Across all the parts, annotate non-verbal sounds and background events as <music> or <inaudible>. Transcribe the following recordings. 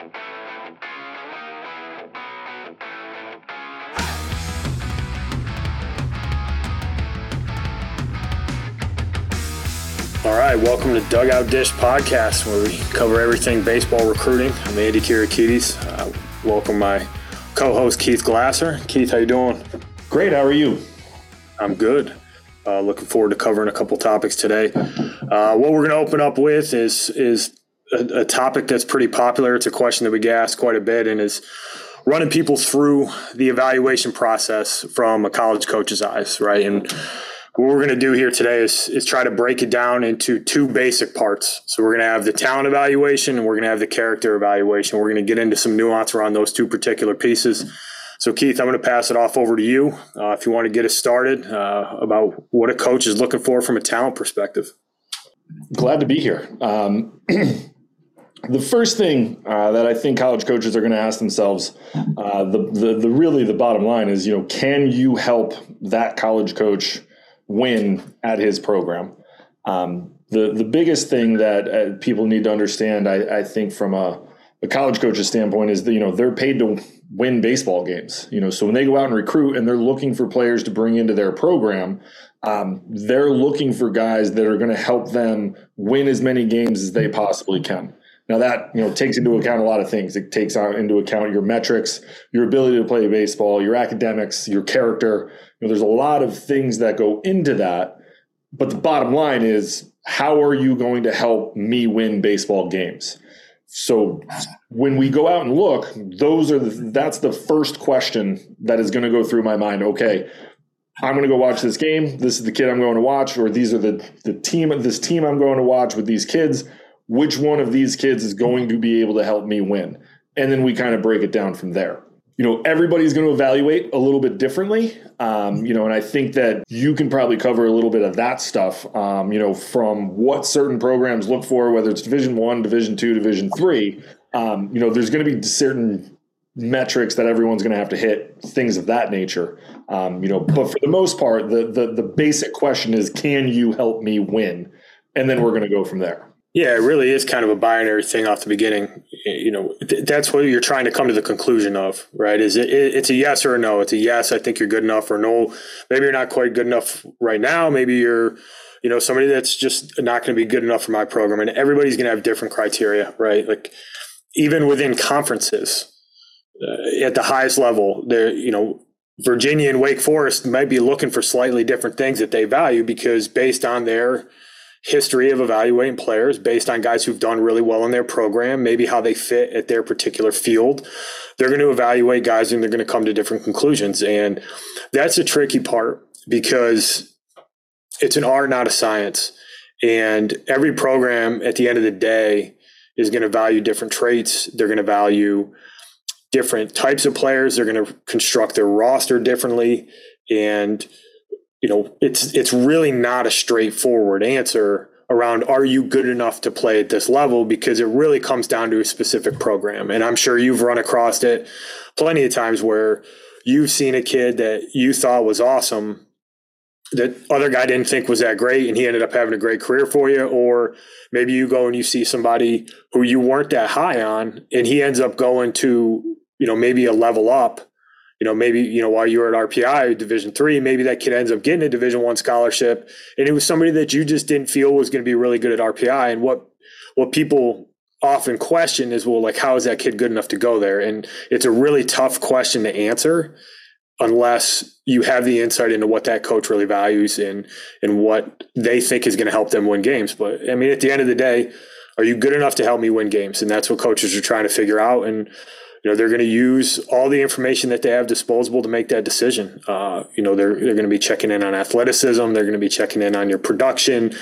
All right, welcome to Dugout Dish Podcast, where we cover everything baseball recruiting. I'm Andy Kirikides. Uh, welcome my co-host Keith Glasser. Keith, how you doing? Great. How are you? I'm good. Uh, looking forward to covering a couple topics today. Uh, what we're going to open up with is is a, a, topic that's pretty popular. It's a question that we get asked quite a bit, and is running people through the evaluation process from a college coach's eyes, right? And what we're going to do here today is, is try to break it down into two basic parts. So we're going to have the talent evaluation and we're going to have the character evaluation. We're going to get into some nuance around those two particular pieces. So Keith, I'm going to pass it off over to you uh, if you want to get us started uh, about what a coach is looking for from a talent perspective. Glad to be here. Um, <clears throat> the first thing uh, that I think college coaches are going to ask themselves, uh, the, the the really the bottom line is, you know, can you help that college coach win at his program. Um, the the biggest thing that uh, people need to understand, I, I think, from a, a, college coach's standpoint, is that you know they're paid to win baseball games. You know, so when they go out and recruit and they're looking for players to bring into their program, um, they're looking for guys that are going to help them win as many games as they possibly can. Now that you know takes into account a lot of things. It takes into account your metrics, your ability to play baseball, your academics, your character. You know, there's a lot of things that go into that. But the bottom line is, how are you going to help me win baseball games? So when we go out and look, those are the, that's the first question that is going to go through my mind. Okay, I'm going to go watch this game. This is the kid I'm going to watch, or these are the the team. This team I'm going to watch with these kids which one of these kids is going to be able to help me win? And then we kind of break it down from there. You know, everybody's going to evaluate a little bit differently. Um, you know, and I think that you can probably cover a little bit of that stuff. Um, you know, from what certain programs look for, whether it's Division One, Division Two, Division Three. Um, you know, there's going to be certain metrics that everyone's going to have to hit, things of that nature. Um, you know, but for the most part, the, the the basic question is, can you help me win? And then we're going to go from there. Yeah, it really is kind of a binary thing off the beginning. You know, th- that's what you're trying to come to the conclusion of, right? Is it, it, it's a yes or a no? It's a yes, I think you're good enough, or no, maybe you're not quite good enough right now. Maybe you're, you know, somebody that's just not going to be good enough for my program. And everybody's going to have different criteria, right? Like even within conferences uh, at the highest level, there, you know, Virginia and Wake Forest might be looking for slightly different things that they value because based on their history of evaluating players based on guys who've done really well in their program, maybe how they fit at their particular field. They're going to evaluate guys and they're going to come to different conclusions. And that's a tricky part because it's an art, not a science. And every program at the end of the day is going to value different traits. They're going to value different types of players. They're going to construct their roster differently. And you know, it's it's really not a straightforward answer around are you good enough to play at this level because it really comes down to a specific program. And I'm sure you've run across it plenty of times where you've seen a kid that you thought was awesome that other guy didn't think was that great and he ended up having a great career for you or maybe you go and you see somebody who you weren't that high on and he ends up going to you know maybe a level up you know maybe you know while you were at RPI Division three, maybe that kid ends up getting a Division one scholarship, and it was somebody that you just didn't feel was going to be really good at RPI. And what what people often question is, well, like how is that kid good enough to go there? And it's a really tough question to answer unless you have the insight into what that coach really values and and what they think is going to help them win games. But I mean, at the end of the day, are you good enough to help me win games? And that's what coaches are trying to figure out. And you know they're going to use all the information that they have disposable to make that decision. Uh, you know they're they're going to be checking in on athleticism. They're going to be checking in on your production.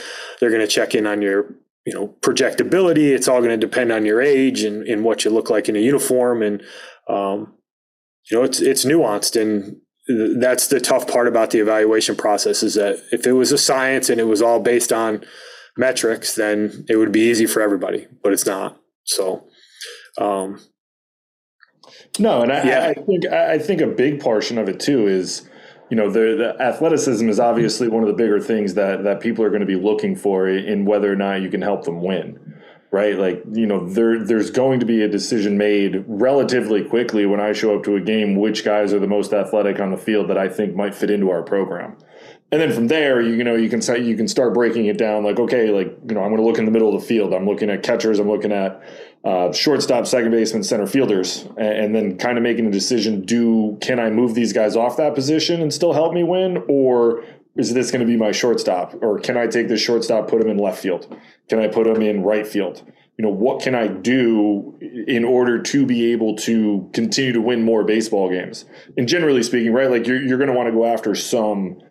They're going to check in on your you know projectability. It's all going to depend on your age and, and what you look like in a uniform. And um, you know it's it's nuanced and that's the tough part about the evaluation process is that if it was a science and it was all based on metrics, then it would be easy for everybody, but it's not. So, um, no, and I, yeah. I, think I think a big portion of it too is, you know, the, the athleticism is obviously one of the bigger things that that people are going to be looking for in whether or not you can help them win. right? Like, you know, there there's going to be a decision made relatively quickly when I show up to a game which guys are the most athletic on the field that I think might fit into our program. And then from there, you, know, you can say you can start breaking it down. Like, okay, like you know, I'm going to look in the middle of the field. I'm looking at catchers. I'm looking at uh, shortstop, second baseman, center fielders, and, and then kind of making a decision: Do can I move these guys off that position and still help me win, or is this going to be my shortstop? Or can I take this shortstop, put him in left field? Can I put him in right field? You know, what can I do in order to be able to continue to win more baseball games? And generally speaking, right, like you're, you're going to want to go after some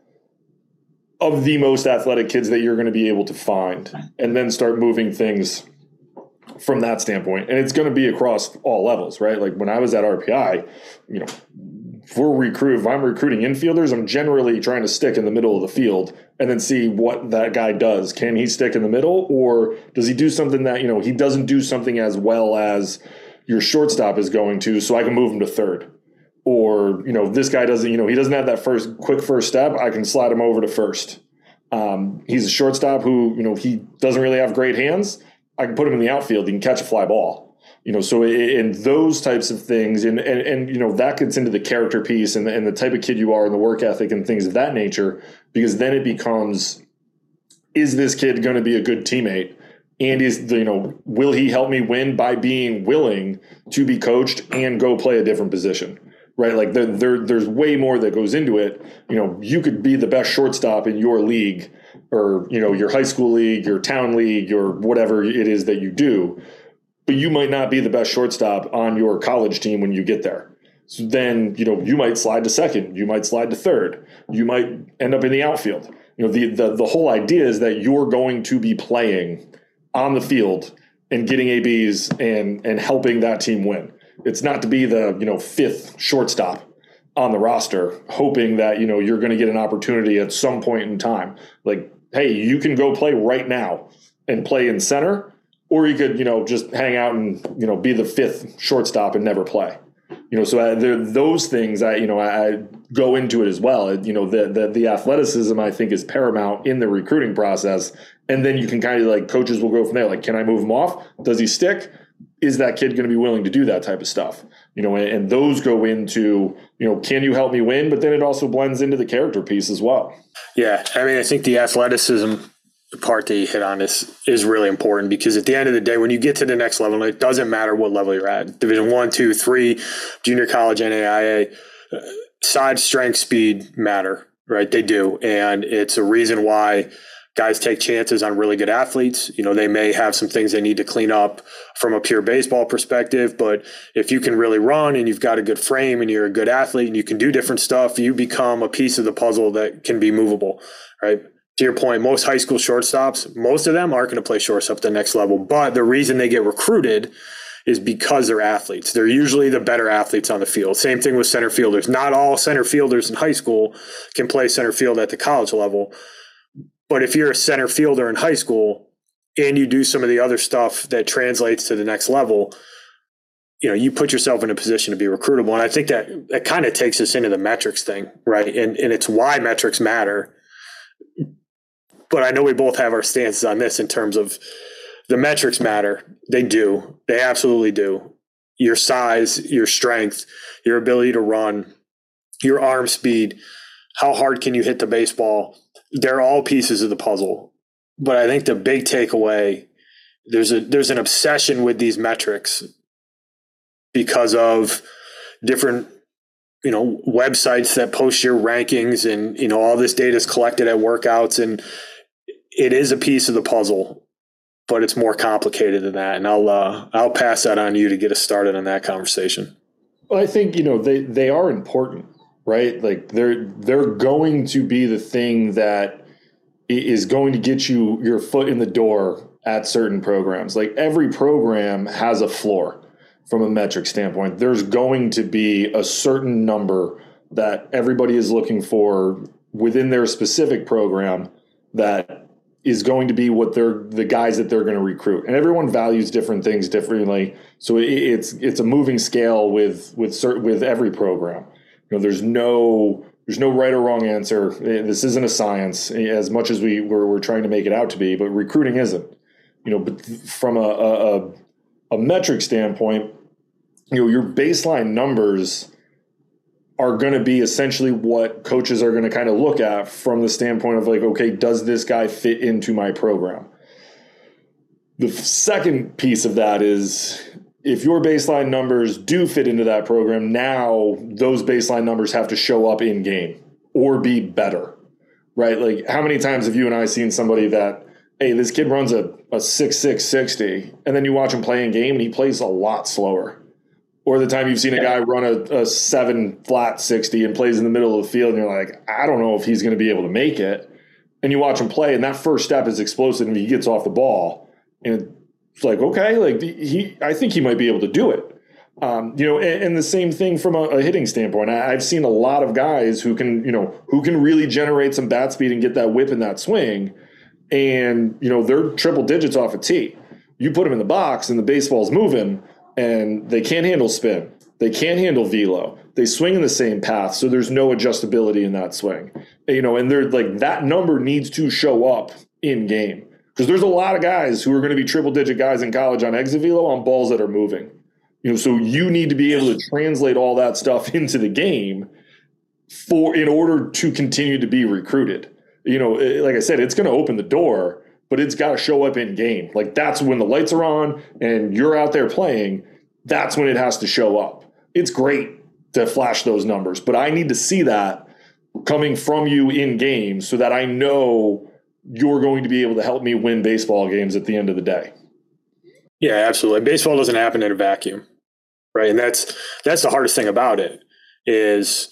of the most athletic kids that you're going to be able to find and then start moving things from that standpoint. And it's going to be across all levels, right? Like when I was at RPI, you know, for recruit, if I'm recruiting infielders, I'm generally trying to stick in the middle of the field and then see what that guy does. Can he stick in the middle or does he do something that, you know, he doesn't do something as well as your shortstop is going to, so I can move him to third. Or, you know, this guy doesn't, you know, he doesn't have that first quick first step, I can slide him over to first. Um, he's a shortstop who, you know, he doesn't really have great hands. I can put him in the outfield, he can catch a fly ball you know so in those types of things and, and and you know that gets into the character piece and the, and the type of kid you are and the work ethic and things of that nature because then it becomes is this kid going to be a good teammate and is you know will he help me win by being willing to be coached and go play a different position right like there, there there's way more that goes into it you know you could be the best shortstop in your league or you know your high school league your town league or whatever it is that you do but you might not be the best shortstop on your college team when you get there. So then, you know, you might slide to second, you might slide to third, you might end up in the outfield. You know, the the, the whole idea is that you're going to be playing on the field and getting ABs and and helping that team win. It's not to be the, you know, fifth shortstop on the roster, hoping that, you know, you're going to get an opportunity at some point in time. Like, hey, you can go play right now and play in center or you could you know just hang out and you know be the fifth shortstop and never play. You know so uh, I, those things i you know I, I, go into it as well. You know the, the the athleticism i think is paramount in the recruiting process and then you can kind of like coaches will go from there like can i move him off? Does he stick is that kid going to be willing to do that type of stuff? You know and, and those go into you know can you help me win? But then it also blends into the character piece as well. Yeah i mean i think the athleticism part that you hit on is is really important because at the end of the day, when you get to the next level, it doesn't matter what level you're at. Division one, two, three, junior college, NAIA, uh, side strength, speed matter, right? They do, and it's a reason why guys take chances on really good athletes. You know, they may have some things they need to clean up from a pure baseball perspective, but if you can really run and you've got a good frame and you're a good athlete and you can do different stuff, you become a piece of the puzzle that can be movable, right? to your point, most high school shortstops, most of them aren't going to play shortstop at the next level. But the reason they get recruited is because they're athletes. They're usually the better athletes on the field. Same thing with center fielders. Not all center fielders in high school can play center field at the college level. But if you're a center fielder in high school and you do some of the other stuff that translates to the next level, you know, you put yourself in a position to be recruitable. And I think that that kind of takes us into the metrics thing, right? And and it's why metrics matter but I know we both have our stances on this in terms of the metrics matter. They do. They absolutely do. Your size, your strength, your ability to run, your arm speed, how hard can you hit the baseball? They're all pieces of the puzzle. But I think the big takeaway there's a there's an obsession with these metrics because of different you know websites that post your rankings and you know all this data is collected at workouts and it is a piece of the puzzle, but it's more complicated than that. And I'll uh, I'll pass that on you to get us started on that conversation. Well, I think you know they they are important, right? Like they're they're going to be the thing that is going to get you your foot in the door at certain programs. Like every program has a floor from a metric standpoint. There's going to be a certain number that everybody is looking for within their specific program that is going to be what they're the guys that they're going to recruit and everyone values different things differently so it, it's it's a moving scale with with certain with every program you know there's no there's no right or wrong answer eh, this isn't a science eh, as much as we we're, we're trying to make it out to be but recruiting isn't you know, but from a, a, a metric standpoint, you know, your baseline numbers are going to be essentially what coaches are going to kind of look at from the standpoint of like, okay, does this guy fit into my program? The second piece of that is if your baseline numbers do fit into that program, now those baseline numbers have to show up in game or be better, right? Like, how many times have you and I seen somebody that, hey, this kid runs a, a 6 6 60, and then you watch him play in game and he plays a lot slower? Or the time you've seen a guy run a, a seven flat 60 and plays in the middle of the field, and you're like, I don't know if he's going to be able to make it. And you watch him play, and that first step is explosive, and he gets off the ball. And like, okay, like he, I think he might be able to do it. Um, you know, and, and, the same thing from a, a hitting standpoint. I, have seen a lot of guys who can, you know, who can really generate some bat speed and get that whip in that swing, and you know they're triple digits off a tee. You put them in the box and the baseball's moving, and they can't handle spin. They can't handle velo. They swing in the same path, so there's no adjustability in that swing. You know, and they're like that number needs to show up in game because there's a lot of guys who are going to be triple digit guys in college on exit velo on balls that are moving. You know, so you need to be able to translate all that stuff <laughs> into the game for in order to continue to be recruited. You know, eh, like I said, it's going to open the door, but it's got to show up in game. Like that's when the lights are on and you're out there playing. That's when it has to show up. It's great to flash those numbers, but I need to see that coming from you in game so that I know you're going to be able to help me win baseball games at the end of the day. Yeah, absolutely. Baseball doesn't happen in a vacuum, right? And that's that's the hardest thing about it is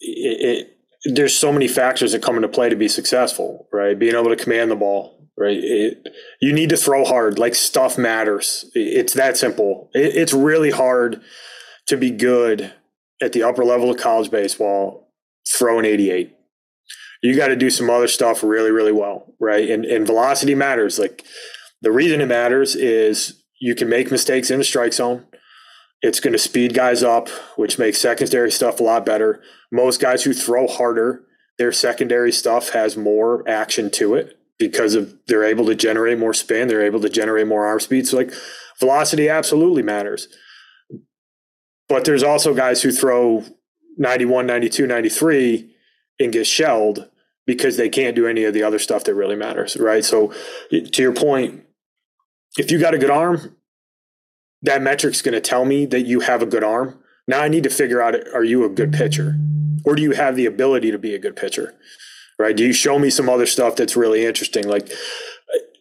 it, it there's so many factors that come into play to be successful, right? Being able to command the ball, right? It, you need to throw hard. Like stuff matters. It's that simple. It, it's really hard to be good at the upper level of college baseball throwing 88 you got to do some other stuff really, really well, right? And and velocity matters. Like the reason it matters is you can make mistakes in the strike zone. It's going to speed guys up, which makes secondary stuff a lot better. Most guys who throw harder, their secondary stuff has more action to it because of they're able to generate more spin, they're able to generate more arm speed. So like velocity absolutely matters. But there's also guys who throw 91, 92, 93 and get shelled because they can't do any of the other stuff that really matters, right? So, to your point, if you got a good arm, that metric's going to tell me that you have a good arm. Now I need to figure out are you a good pitcher or do you have the ability to be a good pitcher? Right? Do you show me some other stuff that's really interesting like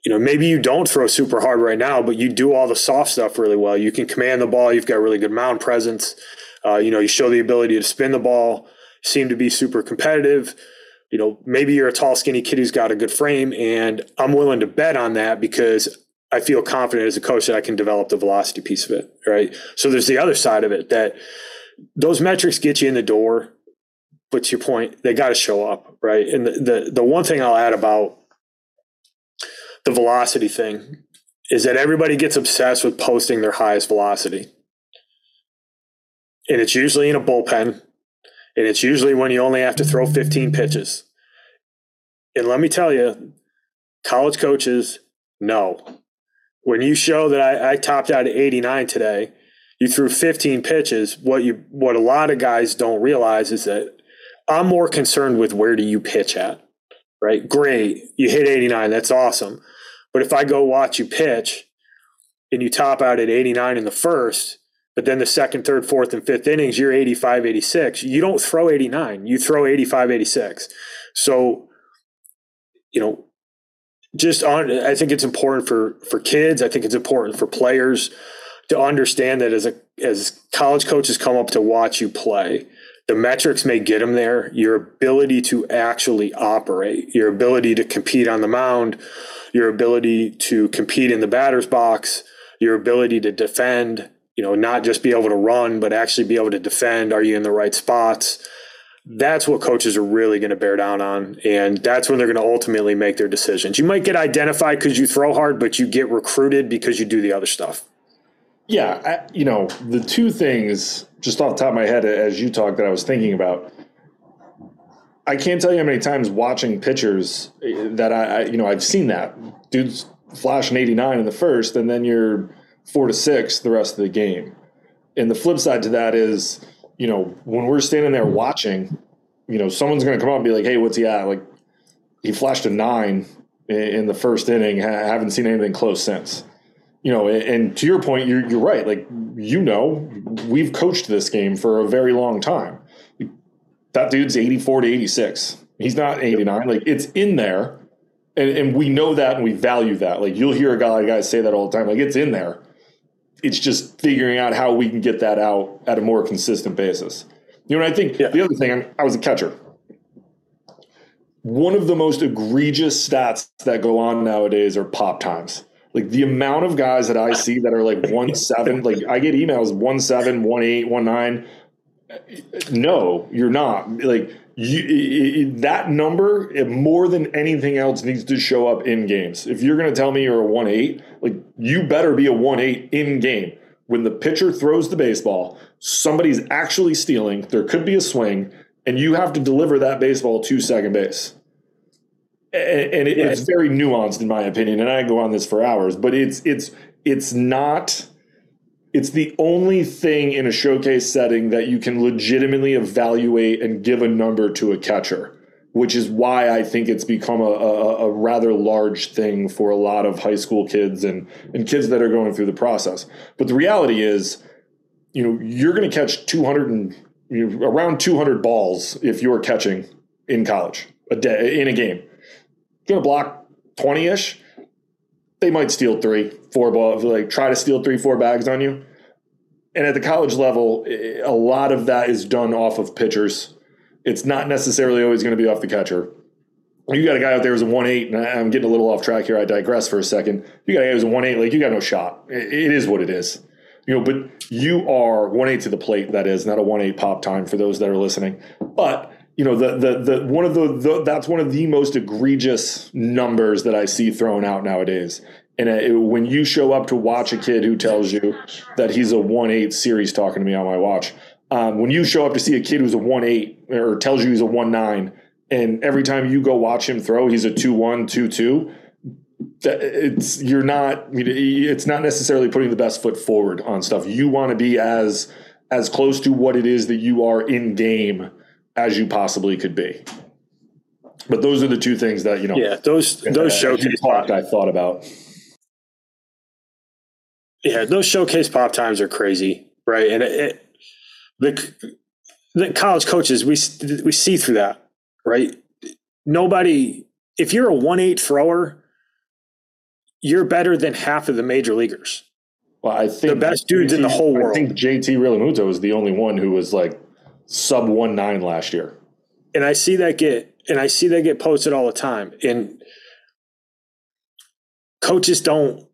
you know, maybe you don't throw super hard right now, but you do all the soft stuff really well. You can command the ball. You've got really good mound presence. Uh, you know, you show the ability to spin the ball. Seem to be super competitive you know, maybe you're a tall, skinny kid who's got a good frame, and I'm willing to bet on that because I feel confident as a coach that I can develop the velocity piece of it. Right. So there's the other side of it that those metrics get you in the door, but to your point, they got to show up. Right. And the, the, the one thing I'll add about the velocity thing is that everybody gets obsessed with posting their highest velocity. And it's usually in a bullpen and it's usually when you only have to throw 15 pitches. And let me tell you, college coaches know. When you show that I, I topped out at 89 today, you threw 15 pitches. What you what a lot of guys don't realize is that I'm more concerned with where do you pitch at, right? Great, you hit 89, that's awesome. But if I go watch you pitch and you top out at 89 in the first, but then the second, third, fourth, and fifth innings, you're 85, 86. You don't throw 89, you throw 85, 86. So, you know, just on, I think it's important for, for kids. I think it's important for players to understand that as a, as college coaches come up to watch you play, the metrics may get them there. Your ability to actually operate, your ability to compete on the mound, your ability to compete in the batter's box, your ability to defend, you know, not just be able to run, but actually be able to defend. Are you in the right spots? That's what coaches are really going to bear down on. And that's when they're going to ultimately make their decisions. You might get identified because you throw hard, but you get recruited because you do the other stuff. Yeah. I, you know, the two things just off the top of my head as you talk that I was thinking about. I can't tell you how many times watching pitchers eh, that I, I you know, I've seen that dudes flash an 89 in the first, and then you're four to six the rest of the game. And the flip side to that is, you know, when we're standing there watching, you know, someone's going to come up and be like, "Hey, what's he at?" Like, he flashed a nine in the first inning. haven't seen anything close since. You know, and to your point, you're you're right. Like, you know, we've coached this game for a very long time. That dude's 84 to 86. He's not 89. Like, it's in there. And, and we know that and we value that. Like you'll hear a guy guys say that all the time. Like it's in there. It's just figuring out how we can get that out at a more consistent basis. You know, I think yeah. the other thing, I was a catcher. One of the most egregious stats that go on nowadays are pop times. Like the amount of guys that I see that are like <laughs> one seven, like I get emails one seven, one eight, one nine. No, you're not. Like you, that number more than anything else needs to show up in games. If you're going to tell me you're a one eight, like you better be a one eight in game. When the pitcher throws the baseball, somebody's actually stealing. There could be a swing, and you have to deliver that baseball to second base. And, and it, it's very nuanced, in my opinion. And I go on this for hours, but it's it's it's not it's the only thing in a showcase setting that you can legitimately evaluate and give a number to a catcher, which is why I think it's become a, a, a, rather large thing for a lot of high school kids and, and kids that are going through the process. But the reality is, you know, you're going to catch 200 and you know, around 200 balls if you're catching in college a day in a game. You're going to block 20 ish they might steal three, four balls, like try to steal three, four bags on you. And at the college level, a lot of that is done off of pitchers. It's not necessarily always going to be off the catcher. You got a guy out there who's a one eight, and I'm getting a little off track here. I digress for a second. You got a guy who's a one eight, like you got no shot. It is what it is, you know. But you are one eight to the plate. That is not a one eight pop time for those that are listening. But you know the the the one of the, the that's one of the most egregious numbers that I see thrown out nowadays. And uh, it, when you show up to watch a kid who tells you that he's a one eight series talking to me on my watch, um, when you show up to see a kid who's a one eight or tells you he's a one nine, and every time you go watch him throw, he's a two one two two. It's you're not. It's not necessarily putting the best foot forward on stuff. You want to be as as close to what it is that you are in game as you possibly could be. But those are the two things that you know. Yeah, those those showcase talk I thought about. Yeah, those showcase pop times are crazy, right? And it, it, the the college coaches we we see through that, right? Nobody, if you're a one eight thrower, you're better than half of the major leaguers. Well, I think the best dudes JT, in the whole world. I think JT Realmuto was the only one who was like sub one nine last year. And I see that get and I see that get posted all the time. And coaches don't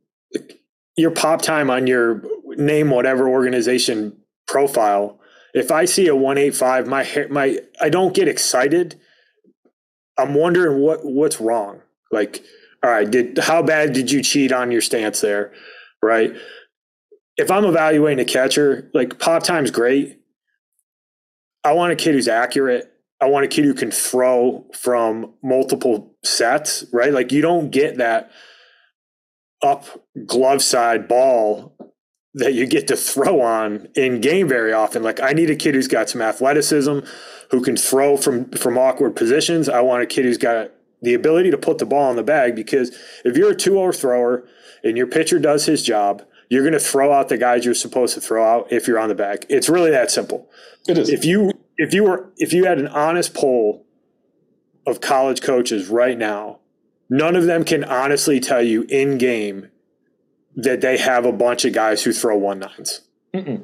your pop time on your name whatever organization profile. If I see a one eight five, my hair, my I don't get excited. I'm wondering what what's wrong. Like, all right, did how bad did you cheat on your stance there? Right. If I'm evaluating a catcher, like pop time's great I want a kid who's accurate. I want a kid who can throw from multiple sets, right? Like you don't get that up glove side ball that you get to throw on in game very often. Like I need a kid who's got some athleticism, who can throw from from awkward positions. I want a kid who's got the ability to put the ball in the bag because if you're a two-over thrower and your pitcher does his job, you're going to throw out the guys you're supposed to throw out if you're on the bag. It's really that simple. It is. If you if you were if you had an honest poll of college coaches right now, none of them can honestly tell you in game that they have a bunch of guys who throw one nines. Mm-mm.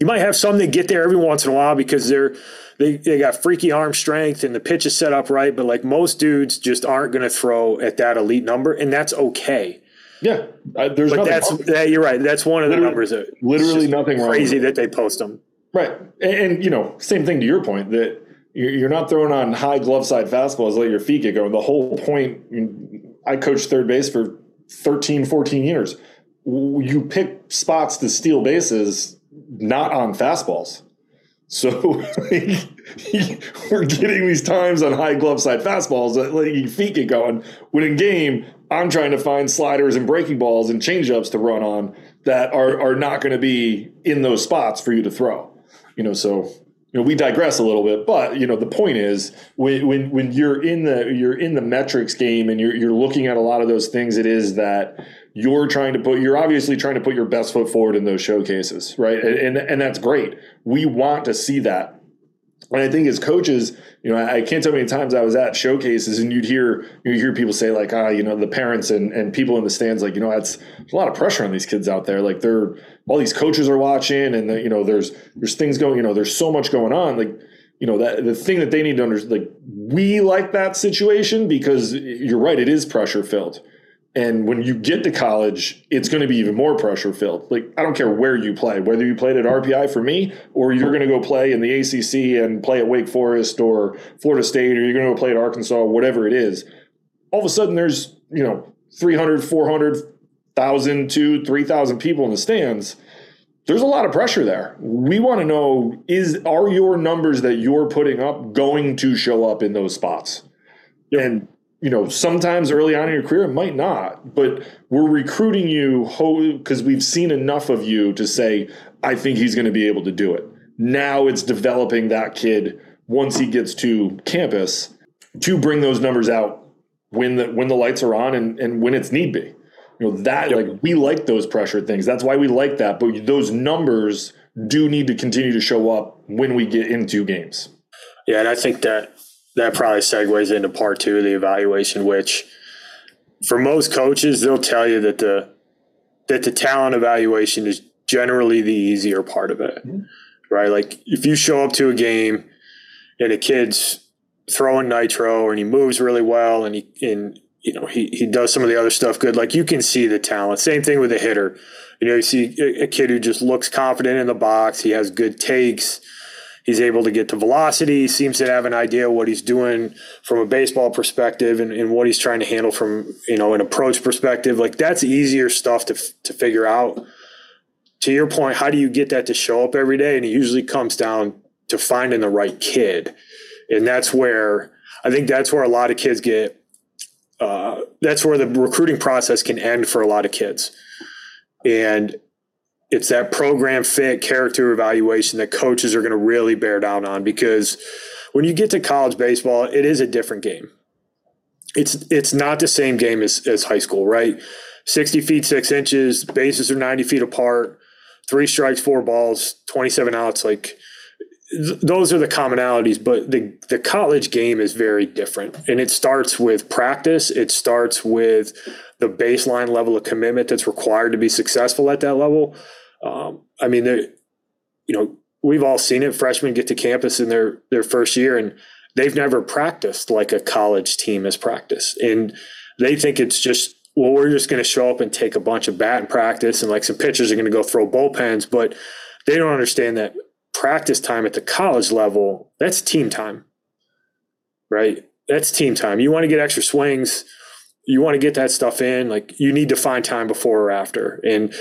You might have some that get there every once in a while because they're they, they got freaky arm strength and the pitch is set up right, but like most dudes just aren't going to throw at that elite number, and that's okay. Yeah, uh, there's. But that's yeah, you're right. That's one of the numbers that literally nothing crazy that they post them. Right, and, and, you know, same thing to your point that you're not throwing on high glove side fastballs, let your feet get going. The whole point. I coached third base for 13, 14 years. You pick spots to steal bases, not on fastballs. So <laughs> we're getting these times on high glove side fastballs that let your feet get going. When in game, I'm trying to find sliders and breaking balls and changeups to run on that are are not going to be in those spots for you to throw. You know, so you know we digress a little bit, but you know the point is when when when you're in the you're in the metrics game and you're you're looking at a lot of those things, it is that you're trying to put you're obviously trying to put your best foot forward in those showcases, right? And and, that's great. We want to see that and I think as coaches, you know, I can't tell many times I was at showcases and you'd hear you hear people say like, ah, you know, the parents and, and people in the stands like, you know, that's a lot of pressure on these kids out there. Like they're all these coaches are watching and the, you know, there's there's things going, you know, there's so much going on. Like, you know, that the thing that they need to understand, like we like that situation because you're right, it is pressure filled. And when you get to college, it's going to be even more pressure filled. Like, I don't care where you play, whether you played at RPI for me, or you're going to go play in the ACC and play at Wake Forest or Florida State, or you're going to go play at Arkansas, whatever it is. All of a sudden, there's, you know, 300, 400,000 to 3,000 people in the stands. There's a lot of pressure there. We want to know is are your numbers that you're putting up going to show up in those spots? Yep. And you know, sometimes early on in your career, it might not, but we're recruiting you because we've seen enough of you to say, I think he's going to be able to do it. Now it's developing that kid once he gets to campus to bring those numbers out when the when the lights are on and, and when it's need be. You know, that yep. like we like those pressure things. That's why we like that. But those numbers do need to continue to show up when we get into games. Yeah, and I think that that probably segues into part two of the evaluation, which for most coaches, they'll tell you that the that the talent evaluation is generally the easier part of it. Mm-hmm. Right? Like if you show up to a game and a kid's throwing nitro and he moves really well and he and you know he he does some of the other stuff good, like you can see the talent. Same thing with a hitter. You know, you see a, a kid who just looks confident in the box, he has good takes He's able to get to velocity. Seems to have an idea what he's doing from a baseball perspective and, and, what he's trying to handle from you know an approach perspective. Like that's easier stuff to to figure out. To your point, how do you get that to show up every day? And it usually comes down to finding the right kid, and that's where I think that's where a lot of kids get. Uh, that's where the recruiting process can end for a lot of kids, and it's that program fit character evaluation that coaches are going to really bear down on because when you get to college baseball, it is a different game. It's it's not the same game as, as high school, right? 60 feet, six inches, bases are 90 feet apart, three strikes, four balls, 27 outs. Like th- those are the commonalities, but the, the college game is very different. And it starts with practice, it starts with the baseline level of commitment that's required to be successful at that level. Um, I mean, you know, we've all seen it. Freshmen get to campus in their their first year, and they've never practiced like a college team has practiced, and they think it's just well, we're just going to show up and take a bunch of bat and practice, and like some pitchers are going to go throw bullpens, but they don't understand that practice time at the college level that's team time, right? That's team time. You want to get extra swings. You want to get that stuff in. Like you need to find time before or after, and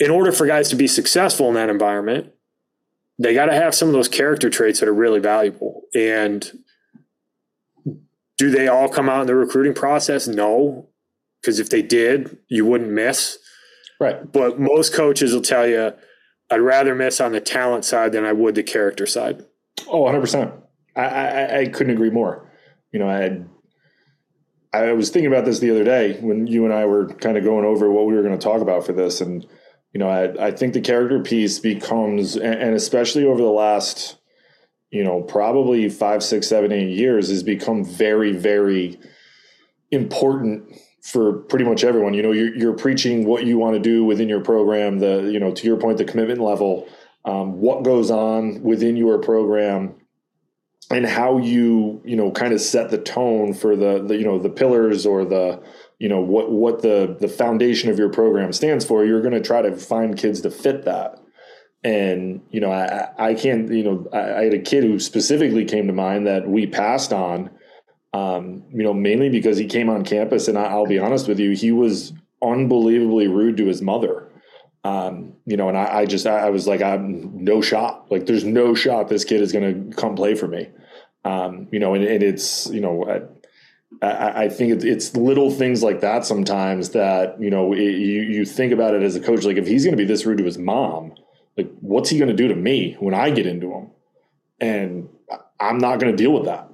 in order for guys to be successful in that environment, they got to have some of those character traits that are really valuable. And do they all come out in the recruiting process? No, because if they did, you wouldn't miss. Right. But most coaches will tell you, I'd rather miss on the talent side than I would the character side. Oh, 100%. I, I, I couldn't agree more. You know, I had, I was thinking about this the other day when you and I were kind of going over what we were going to talk about for this. And you know, I, I think the character piece becomes, and especially over the last, you know, probably five, six, seven, eight years, has become very, very important for pretty much everyone. You know, you're, you're preaching what you want to do within your program. The, you know, to your point, the commitment level, um, what goes on within your program, and how you, you know, kind of set the tone for the, the you know, the pillars or the you know what what the the foundation of your program stands for you're going to try to find kids to fit that. And you know i i can't you know I, I, had a kid who specifically came to mind that we passed on um, you know mainly because he came on campus and I, will be honest with you he was unbelievably rude to his mother. Um, you know and i, I just I, I, was like i'm no shot. Like there's no shot this kid is going to come play for me. Um, you know and, and it's you know I, think it's, little things like that sometimes that you know you you think about it as a coach. Like if he's going to be this rude to his mom, like what's he going to do to me when I get into him? And I'm not going to deal with that.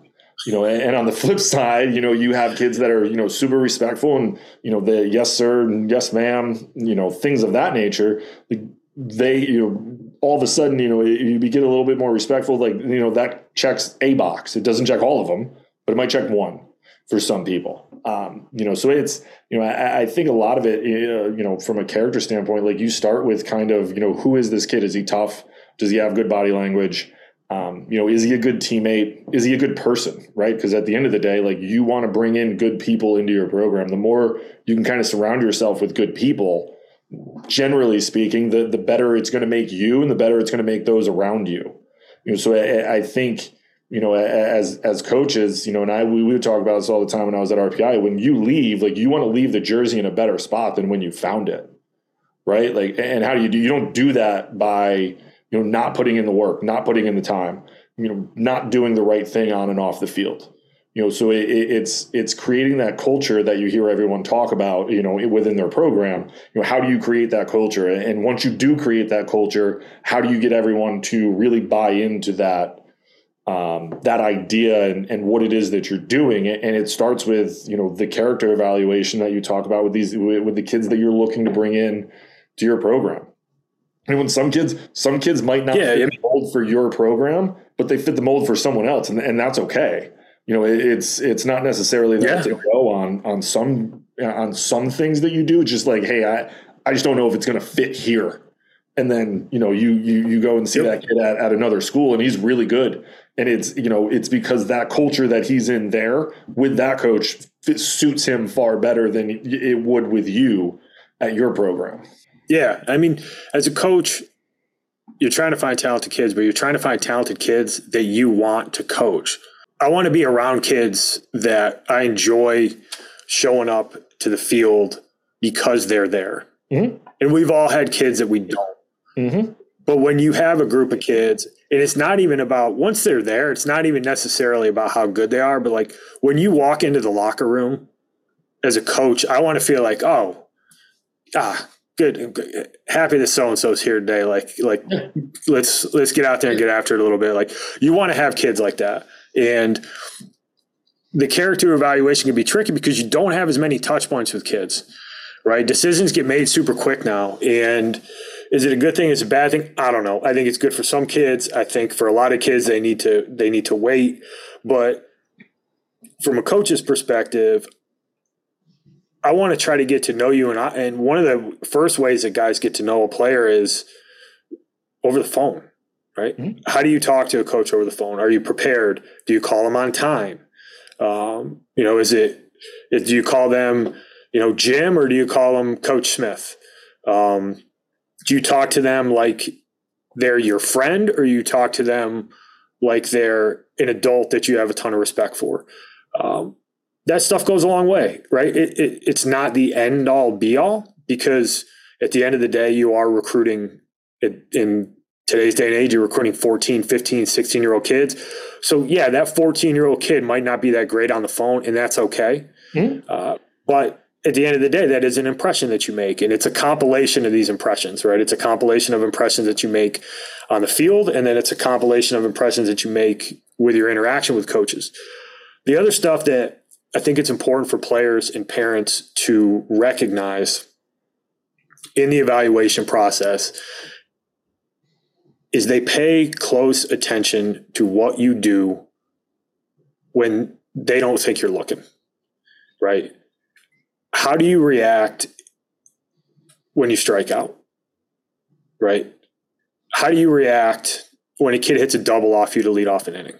You know, and on the flip <laughs> side, you know, you have kids that are, you know, super respectful and, you know, the yes, sir, and yes, ma'am, you know, things of that nature. Like they, you know, all of a sudden, you know, you get a little bit more respectful. Like, you know, that checks a box. It doesn't check all of them, but it might check one for some people. Um, you know, so it's, you know, I, I think a lot of it, you know, from a character standpoint, like you start with kind of, you know, who is this kid? Is he tough? Does he have good body language? Um, you know, is he a good teammate? Is he a good person? Right? Because at the end of the day, like you want to bring in good people into your program. The more you can kind of surround yourself with good people, generally speaking, the the better it's going to make you, and the better it's going to make those around you. You know, so I, I think you know, as as coaches, you know, and I we, we would talk about this all the time when I was at RPI. When you leave, like you want to leave the jersey in a better spot than when you found it, right? Like, and how do you do? You don't do that by you know, not putting in the work, not putting in the time, you know, not doing the right thing on and off the field. You know, so it, it's it's creating that culture that you hear everyone talk about, you know, within their program. You know, how do you create that culture? And once you do create that culture, how do you get everyone to really buy into that um, that idea and, and what it is that you're doing? And it starts with you know the character evaluation that you talk about with these with the kids that you're looking to bring in to your program and when some kids, some kids might not yeah, fit the mold for your program, but they fit the mold for someone else, and, and that's okay. You know, it, it's it's not necessarily that yeah. to go on on some on some things that you do. Just like, hey, I I just don't know if it's going to fit here. And then you know you you you go and see yep. that kid at, at another school, and he's really good. And it's you know it's because that culture that he's in there with that coach suits him far better than it would with you at your program. Yeah, I mean, as a coach, you're trying to find talented kids, but you're trying to find talented kids that you want to coach. I want to be around kids that I enjoy showing up to the field because they're there. Mm-hmm. And we've all had kids that we don't. Mm-hmm. But when you have a group of kids, and it's not even about once they're there, it's not even necessarily about how good they are, but like when you walk into the locker room as a coach, I want to feel like, oh, ah, good, happy that so and so's here today. Like, like let's let's get out there and get after it a little bit. Like, you want to have kids like that, and the character evaluation can be tricky because you don't have as many touch points with kids, right? Decisions get made super quick now, and is it a good thing? Is it a bad thing? I don't know. I think it's good for some kids. I think for a lot of kids, they need to they need to wait, but from a coach's perspective, I want to try to get to know you, and I, and one of the first ways that guys get to know a player is over the phone, right? Mm-hmm. How do you talk to a coach over the phone? Are you prepared? Do you call them on time? Um, you know, is it is, do you call them, you know, Jim, or do you call them Coach Smith? Um, do you talk to them like they're your friend, or you talk to them like they're an adult that you have a ton of respect for? Um, that stuff goes a long way, right? It, it, it's not the end all be all because at the end of the day, you are recruiting in today's day and age, you're recruiting 14, 15, 16 year old kids. So, yeah, that 14 year old kid might not be that great on the phone, and that's okay. Mm-hmm. Uh, but at the end of the day, that is an impression that you make, and it's a compilation of these impressions, right? It's a compilation of impressions that you make on the field, and then it's a compilation of impressions that you make with your interaction with coaches. The other stuff that I think it's important for players and parents to recognize in the evaluation process is they pay close attention to what you do when they don't think you're looking, right? How do you react when you strike out, right? How do you react when a kid hits a double off you to lead off an inning,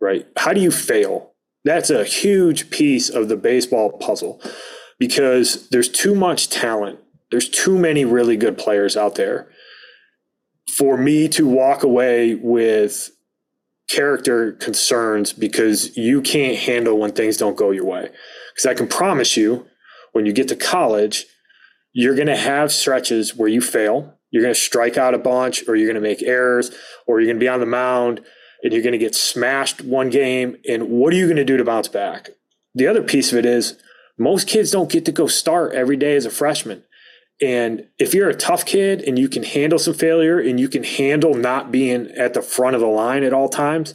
right? How do you fail that's a huge piece of the baseball puzzle because there's too much talent. There's too many really good players out there for me to walk away with character concerns because you can't handle when things don't go your way. Because I can promise you, when you get to college, you're going to have stretches where you fail. You're going to strike out a bunch, or you're going to make errors, or you're going to be on the mound and you're going to get smashed one game. And what are you going to do to bounce back? the other piece of it is most kids don't get to go start every day as a freshman. And if you're a tough kid and you can handle some failure and you can handle not being at the front of the line at all times,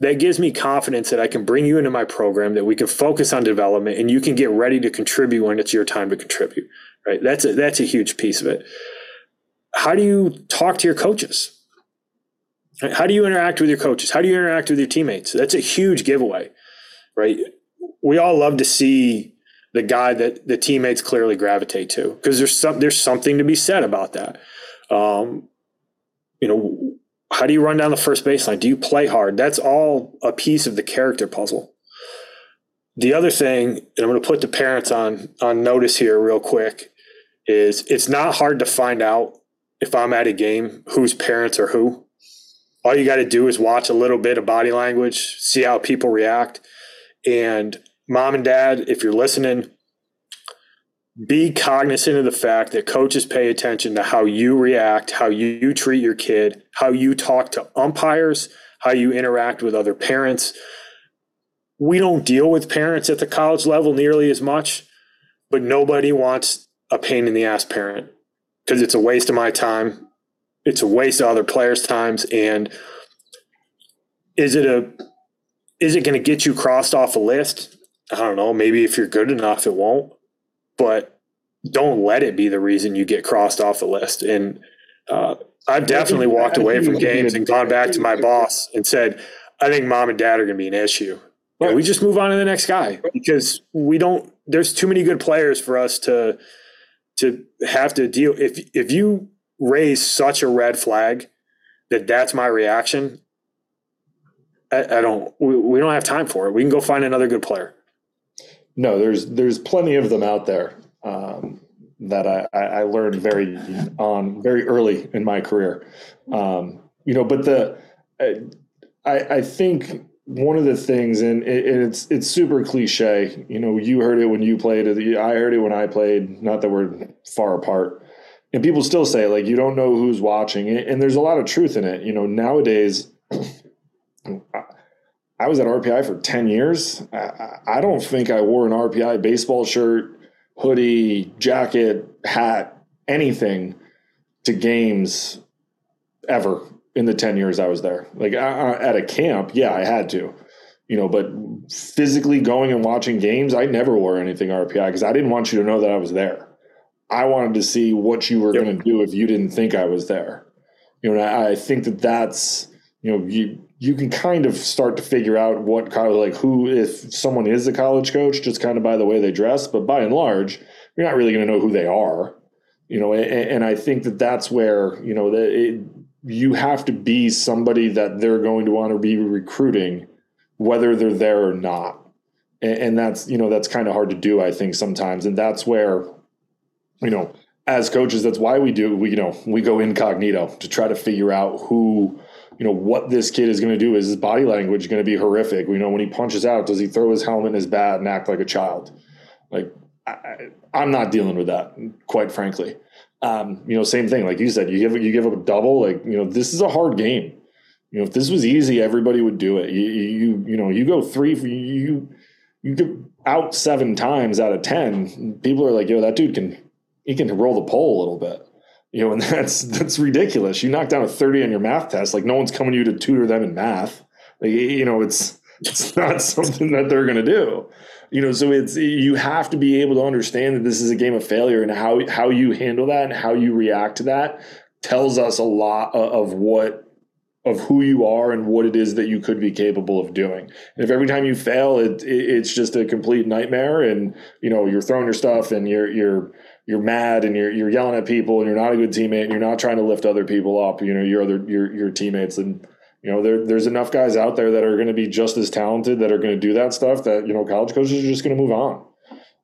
that gives me confidence that I can bring you into my program, that we can focus on development and you can get ready to contribute when it's your time to contribute. Right. That's a, that's a huge piece of it. How do you talk to your coaches? How do you interact with your coaches? How do you interact with your teammates? That's a huge giveaway, right? We all love to see the guy that the teammates clearly gravitate to because there's some there's something to be said about that. Um, you know, how do you run down the first baseline? Do you play hard? That's all a piece of the character puzzle. The other thing, and I'm going to put the parents on on notice here real quick, is it's not hard to find out if I'm at a game whose parents are who. All you got to do is watch a little bit of body language, see how people react, and mom and dad, if you're listening, be cognizant of the fact that coaches pay attention to how you react, how you treat your kid, how you talk to umpires, how you interact with other parents. We don't deal with parents at the college level nearly as much, but nobody wants a pain in the ass parent because it's a waste of my time. It's a waste of other players' times. And is it a is it going to get you crossed off a list? I don't know. Maybe if you're good enough, it won't. But don't let it be the reason you get crossed off the list. And uh, I've definitely walked away from games and gone back to my boss and said, I think mom and dad are going to be an issue. Right. we just move on to the next guy because we don't. There's too many good players for us to to have to deal. If if you raise such a red flag that that's my reaction, I, I don't. We, we don't have time for it. We can go find another good player no, there's there's plenty of them out there um, that I, I learned very on very early in my career. Um, you know, but the I, I think one of the things, and it, it's it's super cliche. You know, you heard it when you played. I heard it when I played. Not that we're far apart. And people still say like you don't know who's watching, and there's a lot of truth in it. You know, nowadays I was at RPI for 10 years. I, I, don't think I wore an RPI baseball shirt, hoodie, jacket, hat, anything to games ever in the 10 years I was there. Like at a camp, yeah, I had to, you know, but physically going and watching games, I never wore anything RPI because I didn't want you to know that I was there. I wanted to see what you were yep. going to do if you didn't think I was there. You know, I, I think that that's, you know, you, you can kind of start to figure out what kind of like who, if someone is a college coach, just kind of by the way they dress. But by and large, you're not really going to know who they are, you know. And, and, I think that that's where you know that it, you have to be somebody that they're going to want to be recruiting, whether they're there or not. And, and that's you know that's kind of hard to do, I think sometimes, and that's where, you know, as coaches, that's why we do we you know we go incognito to try to figure out who you know what this kid is going to do is his body language going to be horrific. We know when he punches out does he throw his helmet in his bat and act like a child? Like I, am not dealing with that quite frankly. Um, you know same thing like you said you give you give up a double like you know this is a hard game. You know if this was easy everybody would do it. You you you know you go three you you get out seven times out of ten people are like yo that dude can he can roll the pole a little bit you know, and <laughs> that's that's ridiculous. You knock down a 30 on your math test, like no one's coming to you to tutor them in math. Like, you know, it's it's <laughs> not something that they're going to do. You know, so it's you have to be able to understand that this is a game of failure and how how you handle that and how you react to that tells us a lot of what of who you are and what it is that you could be capable of doing. And if every time you fail, it, it it's just a complete nightmare, and you know you're throwing your stuff and you're you're you're mad and you're you're yelling at people and you're not a good teammate and you're not trying to lift other people up, you know, your other your your teammates and you know, there, there's enough guys out there that are going to be just as talented that are going to do that stuff that you know college coaches are just going to move on.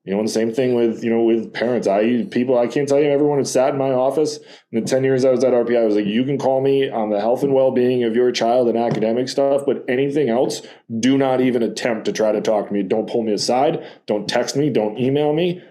You know, and the same thing with you know with parents. I people I can't tell you everyone who sat in my office in the ten years I was at RPI. I was like, you can call me on the health and well being of your child and academic stuff, but anything else, do not even attempt to try to talk to me. Don't pull me aside. Don't text me. Don't email me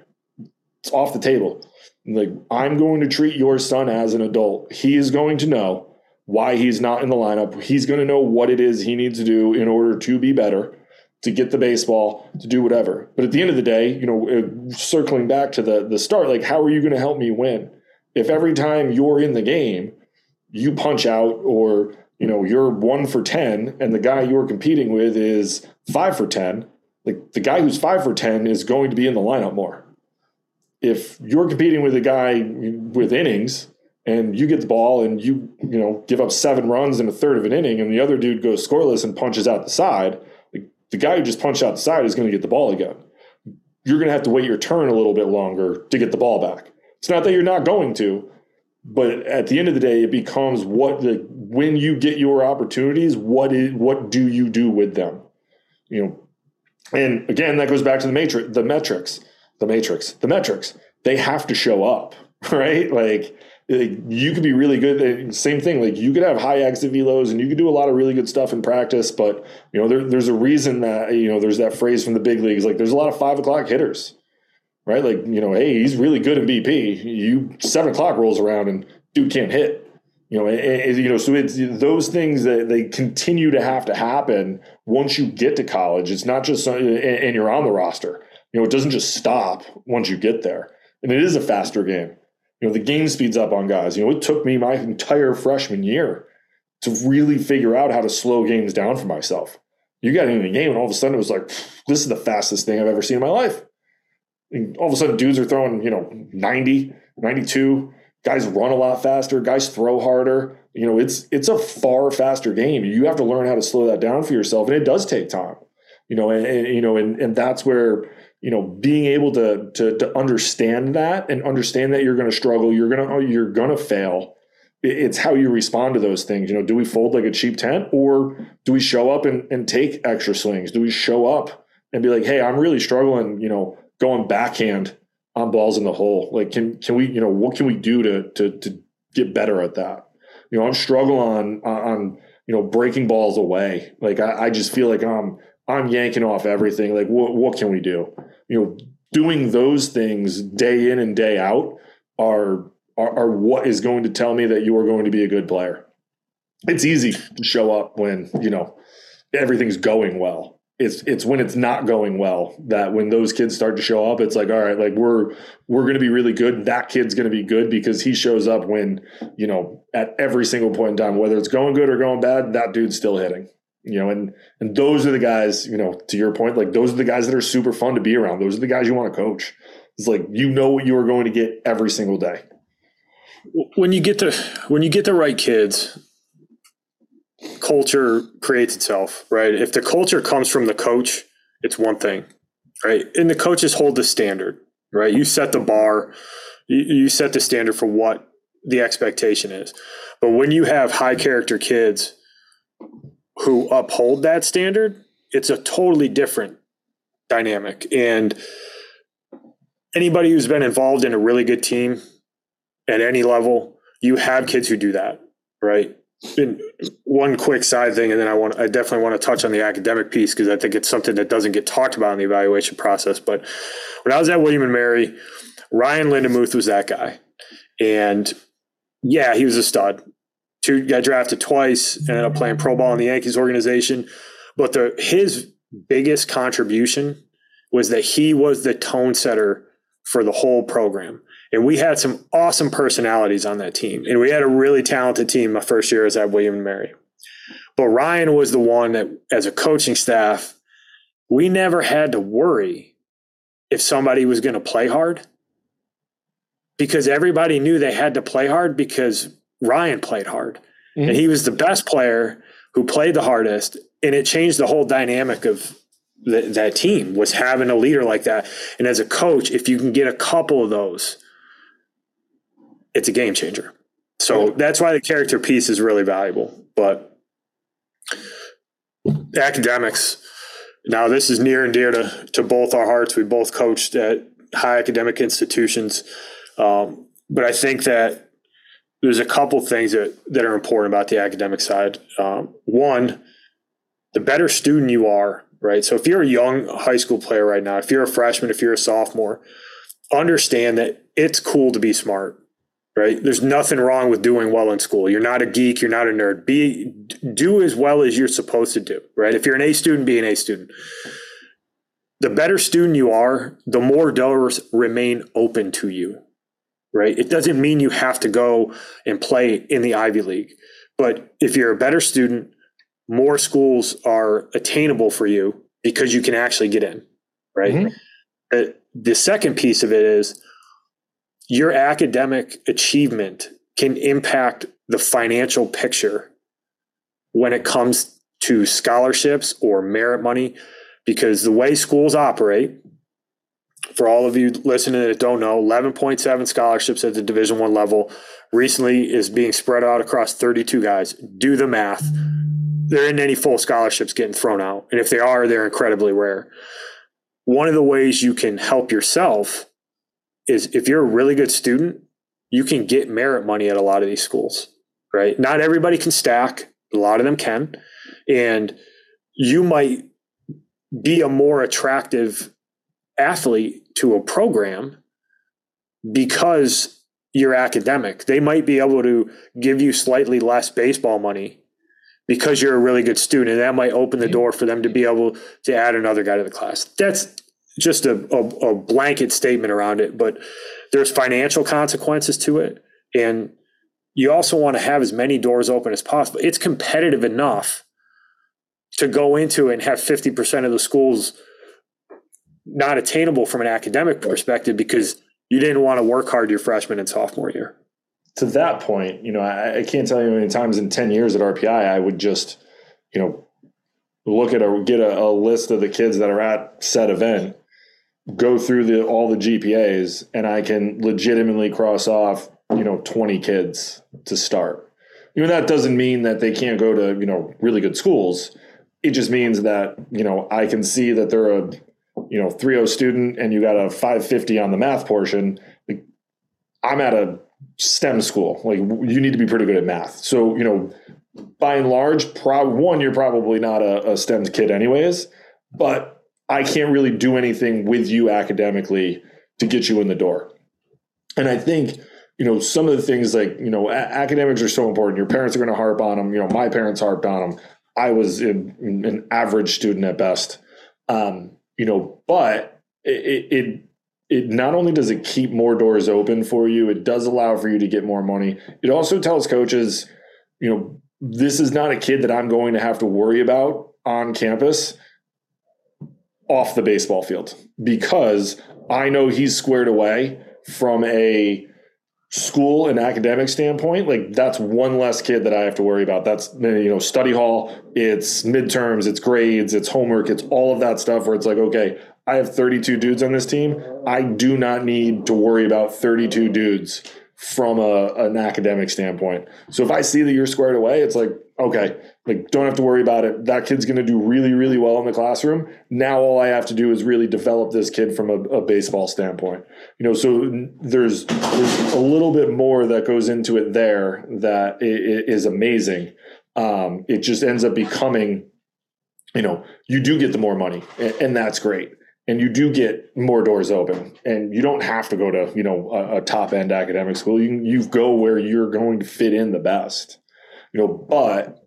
it's off the table. Like, I'm going to treat your son as an adult. He is going to know why he's not in the lineup. He's going to know what it is he needs to do in order to be better. to get the baseball, to do whatever. But at the end of the day, you know, uh, circling back to the the start, like how are you going to help me win? If every time you're in the game, you punch out or you know you're one for 10 and the guy you're competing with is five for 10 like the guy who's five for 10 is going to be in the lineup more if you're competing with a guy with innings and you get the ball and you you know give up seven runs in a third of an inning and the other dude goes scoreless and punches out the side the guy who just punched out the side is going to get the ball again. You're going to have to wait your turn a little bit longer to get the ball back. It's not that you're not going to but at the end of the day it becomes what the when you get your opportunities what is what do you do with them? You know and again that goes back to the matrix the metrics the matrix the metrics they have to show up <laughs> right like you could be really good. Eh, same thing. Like you could have high exit velos and you could do a lot of really good stuff in practice. But you know, there, there's a reason that you know there's that phrase from the big leagues. Like there's a lot of five o'clock hitters, right? Like you know, hey, he's really good in BP. You seven o'clock rolls around and dude can't hit. You know, and, and, you know, so it's those things that they continue to have to happen once you get to college. It's not just and you're on the roster. You know, it doesn't just stop once you get there, and it is a faster game you know, the game speeds up on guys. You know, it took me my entire freshman year to really figure out how to slow games down for myself. You got into the game, and all of a sudden it was like, this is the fastest thing I've ever seen in my life. And all of a sudden, dudes are throwing, you know, 90, 92. Guys run a lot faster. Guys throw harder. You know, it's it's a far faster game. You have to learn how to slow that down for yourself, and it does take time. You know, and, and you know, and and that's where you know being able to to to understand that and understand that you're going to struggle you're going to oh, you're going to fail it's how you respond to those things you know do we fold like a cheap tent or do we show up and, and take extra swings? Do we show up and be like hey i'm really struggling you know going backhand on balls in the hole. Like can can we you know what can we do to to to get better at that? You know i'm struggling on on you know breaking balls away. Like i, I just feel like i'm i'm yanking off everything. Like what what can we do you know, doing those things day in and day out are, are, are what is going to tell me that you are going to be a good player. It's easy to show up when, you know, everything's going well. It's it's when it's not going well that when those kids start to show up, it's like, all right, like we're we're gonna be really good. That kid's gonna be good because he shows up when, you know, at every single point in time, whether it's going good or going bad, that dude's still hitting you know, and and those are the guys, you know, to your point, like those are the guys that are super fun to be around. Those are the guys you want to coach. It's like you know what you are going to get every single day. When you get the when you get the right kids, culture creates itself, right? If the culture comes from the coach, it's one thing, right? And the coaches hold the standard, right? You set the bar, you, you set the standard for what the expectation is. But when you have high character kids who uphold that standard, it's a totally different dynamic. And anybody who's been involved in a really good team at any level, you have kids who do that, right? And one quick side thing, and then I want I definitely want to touch on the academic piece because I think it's something that doesn't get talked about in the evaluation process. But when I was at William and Mary, Ryan Lindemuth was that guy. And yeah, he was a stud two got drafted twice, and ended up playing pro ball in the Yankees organization. But the his biggest contribution was that he was the tone setter for the whole program. And we had some awesome personalities on that team. And we had a really talented team my first year as at William and Mary. But Ryan was the one that, as a coaching staff, we never had to worry if somebody was going to play hard because everybody knew they had to play hard because Ryan played hard. Mm-hmm. And he was the best player who played the hardest. And it changed the whole dynamic of the, that team was having a leader like that. And as a coach, if you can get a couple of those, it's a game changer. So that's why the character piece is really valuable. But academics, now this is near and dear to, to both our hearts. We both coached at high academic institutions. Um, but I think that there's a couple things that, that are important about the academic side. Um, one, the better student you are, right? So if you're a young high school player right now, if you're a freshman, if you're a sophomore, understand that it's cool to be smart. right? There's nothing wrong with doing well in school. You're not a geek, you're not a nerd. Be do as well as you're supposed to do, right? If you're an A student, be an A student. The better student you are, the more doors remain open to you, right? It doesn't mean you have to go and play in the Ivy League. But if you're a better student, more schools are attainable for you because you can actually get in, right? Mm-hmm. the second piece of it is your academic achievement can impact the financial picture when it comes to scholarships or merit money because the way schools operate for all of you listening that don't know 11.7 scholarships at the division one level recently is being spread out across 32 guys do the math there isn't any full scholarships getting thrown out and if they are they're incredibly rare one of the ways you can help yourself is if you're a really good student, you can get merit money at a lot of these schools, right? Not everybody can stack, a lot of them can. And you might be a more attractive athlete to a program because you're academic. They might be able to give you slightly less baseball money because you're a really good student. And that might open the door for them to be able to add another guy to the class. That's just a, a, a blanket statement around it, but there's financial consequences to it. And you also want to have as many doors open as possible. It's competitive enough to go into and have 50% of the schools not attainable from an academic perspective because you didn't want to work hard your freshman and sophomore year. To that point, you know, I, I can't tell you how many times in 10 years at RPI I would just, you know, look at a get a, a list of the kids that are at said event go through the all the GPAs and I can legitimately cross off, you know, 20 kids to start. You know, that doesn't mean that they can't go to, you know, really good schools. It just means that, you know, I can see that they're a, you know, 3.0 student and you got a 550 on the math portion. Like, I'm at a STEM school. Like you need to be pretty good at math. So, you know, by and large, prob one, you're probably not a, a STEM kid anyways, but I can't really do anything with you academically to get you in the door. And I think, you know, some of the things like, you know, a- academics are so important. Your parents are going to harp on them. You know, my parents harped on them. I was in, in, an average student at best. Um, you know, but it, it, it not only does it keep more doors open for you, it does allow for you to get more money. It also tells coaches, you know, this is not a kid that I'm going to have to worry about on campus off the baseball field because I know he's squared away from a school and academic standpoint like that's one less kid that i have to worry about. That's you know study hall it's midterms it's grades it's homework it's all of that stuff where it's like okay i have 32 dudes on this team. I do not need to worry about 32 dudes from a, an academic standpoint. So if i see that you're squared away it's like okay like, don't have to worry about it. That kid's going to do really, really well in the classroom. Now, all I have to do is really develop this kid from a, a baseball standpoint. You know, so there's there's a little bit more that goes into it there that is amazing. Um, it just ends up becoming, you know, you do get the more money, and, and that's great and you do get more doors open and you don't have to go to you know a, a top end academic school you you go where you're going to fit in the best you know but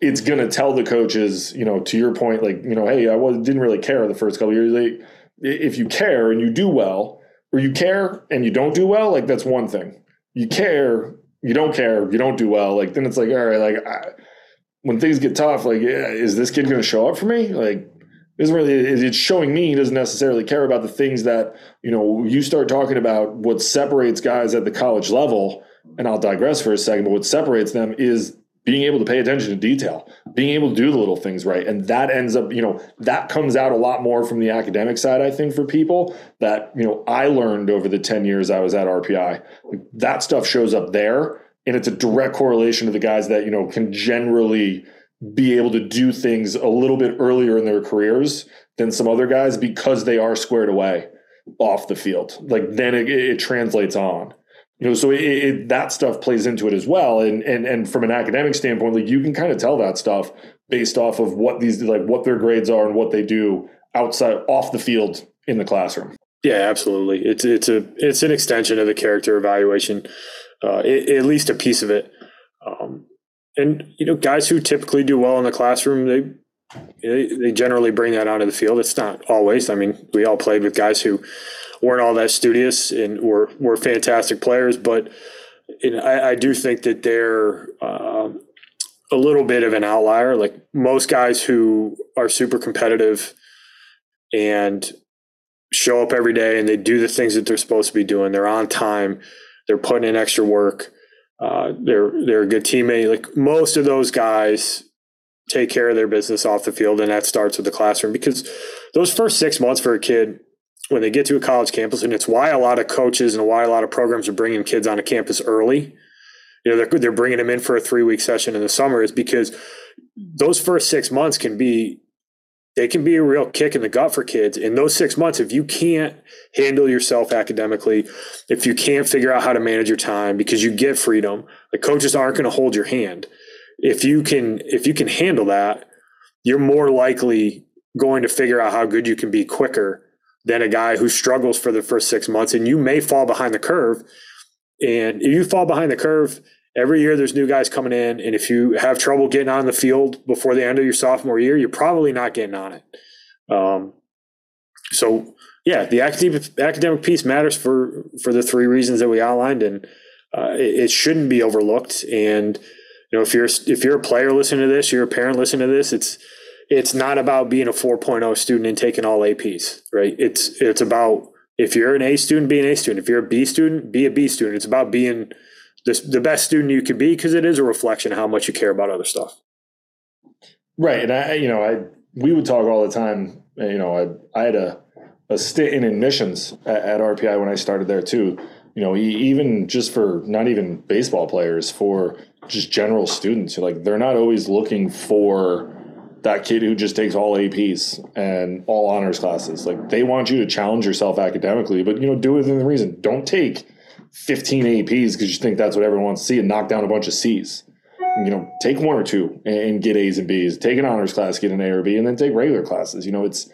it's going to tell the coaches, you know, to your point, like, you know, hey, I was, didn't really care the first couple years. Like, if you care and you do well, or you care and you don't do well, like that's one thing. You care, you don't care, you don't do well. Like then it's like, all right, like I, when things get tough, like, yeah, is this kid going to show up for me? Like, isn't really it's showing me he doesn't necessarily care about the things that you know you start talking about what separates guys at the college level and i'll digress for a second but what separates them is being able to pay attention to detail, being able to do the little things right. And that ends up, you know, that comes out a lot more from the academic side, I think, for people that, you know, I learned over the 10 years I was at RPI. That stuff shows up there. And it's a direct correlation to the guys that, you know, can generally be able to do things a little bit earlier in their careers than some other guys because they are squared away off the field. Like then it, it translates on you know so it, it, that stuff plays into it as well and and and from an academic standpoint like you can kind of tell that stuff based off of what these like what their grades are and what they do outside off the field in the classroom Yeah, absolutely. It's it's a it's an extension of the character evaluation, uh, it, at least a piece of it. Um, and you know, guys who typically do well in the classroom, they they generally bring that onto the field. It's not always. I mean, we all played with guys who weren't all that studious and were were fantastic players, but know, I, I, do think that they're uh, a little bit of an outlier. Like most guys who are super competitive and show up every day and they do the things that they're supposed to be doing. They're on time. They're putting in extra work. Uh, they're they're a good teammate. Like most of those guys take care of their business off the field, and that starts with the classroom because those first six months for a kid when they get to a college campus, and it's why a lot of coaches and why a lot of programs are bringing kids on a campus early. You know, they're they're bringing them in for a three week session in the summer is because those first six months can be they can be a real kick in the gut for kids. In those six months, if you can't handle yourself academically, if you can't figure out how to manage your time because you get freedom, the coaches aren't going to hold your hand. If you can, if you can handle that, you're more likely going to figure out how good you can be quicker than a guy who struggles for the first six months. And you may fall behind the curve. And if you fall behind the curve, every year there's new guys coming in and if you have trouble getting on the field before the end of your sophomore year you're probably not getting on it um, so yeah the academic academic piece matters for for the three reasons that we outlined and uh, it, it, shouldn't be overlooked and you know if you're if you're a player listening to this you're a parent listening to this it's it's not about being a 4.0 student and taking all APs right it's it's about if you're an A student be an A student if you're a B student be a B student it's about being the, the best student you could be because it is a reflection of how much you care about other stuff. Right. And I, you know, I, we would talk all the time, you know, I, I had a, a stint in admissions at, at RPI when I started there too. You know, even just for not even baseball players, for just general students, like they're not always looking for that kid who just takes all APs and all honors classes. Like they want you to challenge yourself academically, but you know, do it within the reason. Don't take 15 APs because you think that's what everyone wants to see and knock down a bunch of C's. You know, take one or two and get A's and B's. Take an honors class, get an A or B, and then take regular classes. You know, it's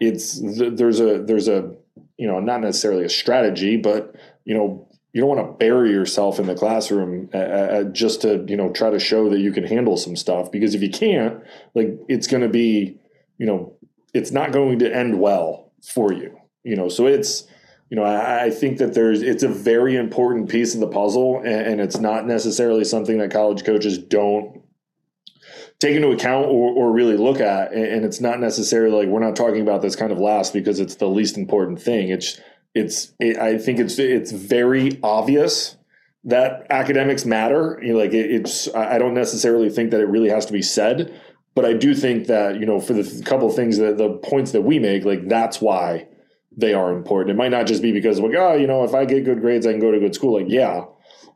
it's there's a there's a you know not necessarily a strategy, but you know you don't want to bury yourself in the classroom uh, just to you know try to show that you can handle some stuff because if you can't, like it's going to be you know it's not going to end well for you. You know, so it's you know, I, I, think that there's it's a very important piece of the puzzle, and, and, it's not necessarily something that college coaches don't take into account or, or really look at. And, and it's not necessarily like we're not talking about this kind of last because it's the least important thing. It's it's it, I think it's it's very obvious that academics matter. You know, like it, it's I don't necessarily think that it really has to be said, but I do think that you know for the couple of things that the points that we make, like that's why they are important. It might not just be because like, oh, you know, if I get good grades, I can go to good school. Like, yeah,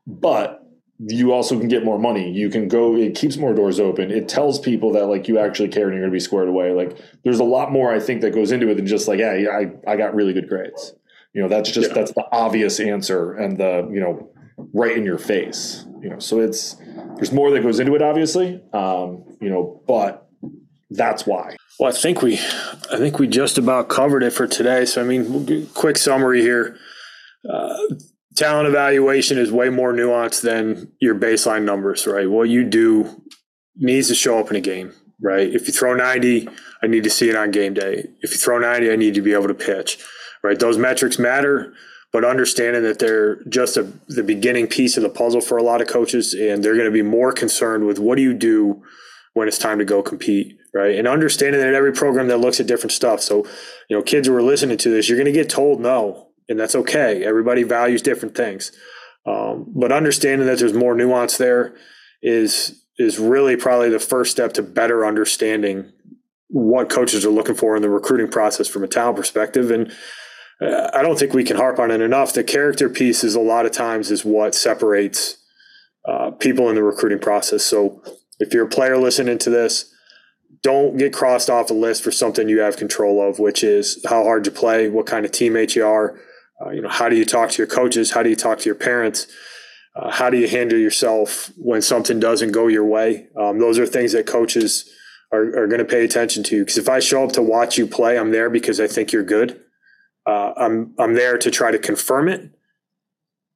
but you also can get more money. You can go. It keeps more doors open. It tells people that like you actually care and you're going to be squared away. Like, there's a lot more I think that goes into it than just like, yeah, I I got really good grades. You know, that's just yeah. that's the obvious answer and the you know right in your face. You know, so it's there's more that goes into it, obviously. Um, you know, but that's why. Well, I think we, I think we just about covered it for today. So, I mean, quick summary here. Uh, talent evaluation is way more nuanced than your baseline numbers, right? What you do needs to show up in a game, right? If you throw 90, I need to see it on game day. If you throw 90, I need to be able to pitch, right? Those metrics matter, but understanding that they're just a, the beginning piece of the puzzle for a lot of coaches, and they're going to be more concerned with what do you do when it's time to go compete right? And understanding that every program that looks at different stuff. So, you know, kids who are listening to this, you're going to get told no, and that's okay. Everybody values different things, um, but understanding that there's more nuance there is is really probably the first step to better understanding what coaches are looking for in the recruiting process from a talent perspective. And I don't think we can harp on it enough. The character piece is a lot of times is what separates uh, people in the recruiting process. So if you're a player listening to this, don't get crossed off the list for something you have control of, which is how hard you play, what kind of teammate you are. Uh, you know, how do you talk to your coaches? How do you talk to your parents? Uh, how do you handle yourself when something doesn't go your way? Um, those are things that coaches are, are going to pay attention to. Because if I show up to watch you play, I'm there because I think you're good. Uh, I'm I'm there to try to confirm it,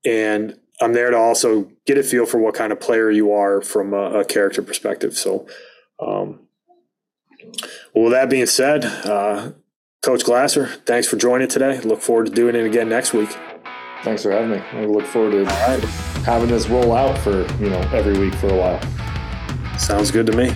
and I'm there to also get a feel for what kind of player you are from a, a character perspective. So, um, well, with that being said, uh, Coach Glasser, thanks for joining today. Look forward to doing it again next week. Thanks for having me. I look forward to having this roll out for you know every week for a while. Sounds good to me.